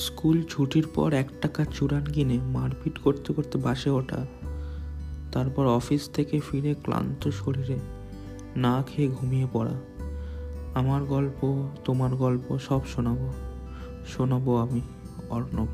School ছুটির পর এক টাকা চুরান কিনে মারপিট করতে করতে বাসে ওঠা। তারপর অফিস থেকে ফিরে ক্লান্ত শরীরে না খেয়ে ঘুমিয়ে পড়া। আমার গল্প, তোমার গল্প সব শোনাবো। শোনাবো আমি, অর্ণব।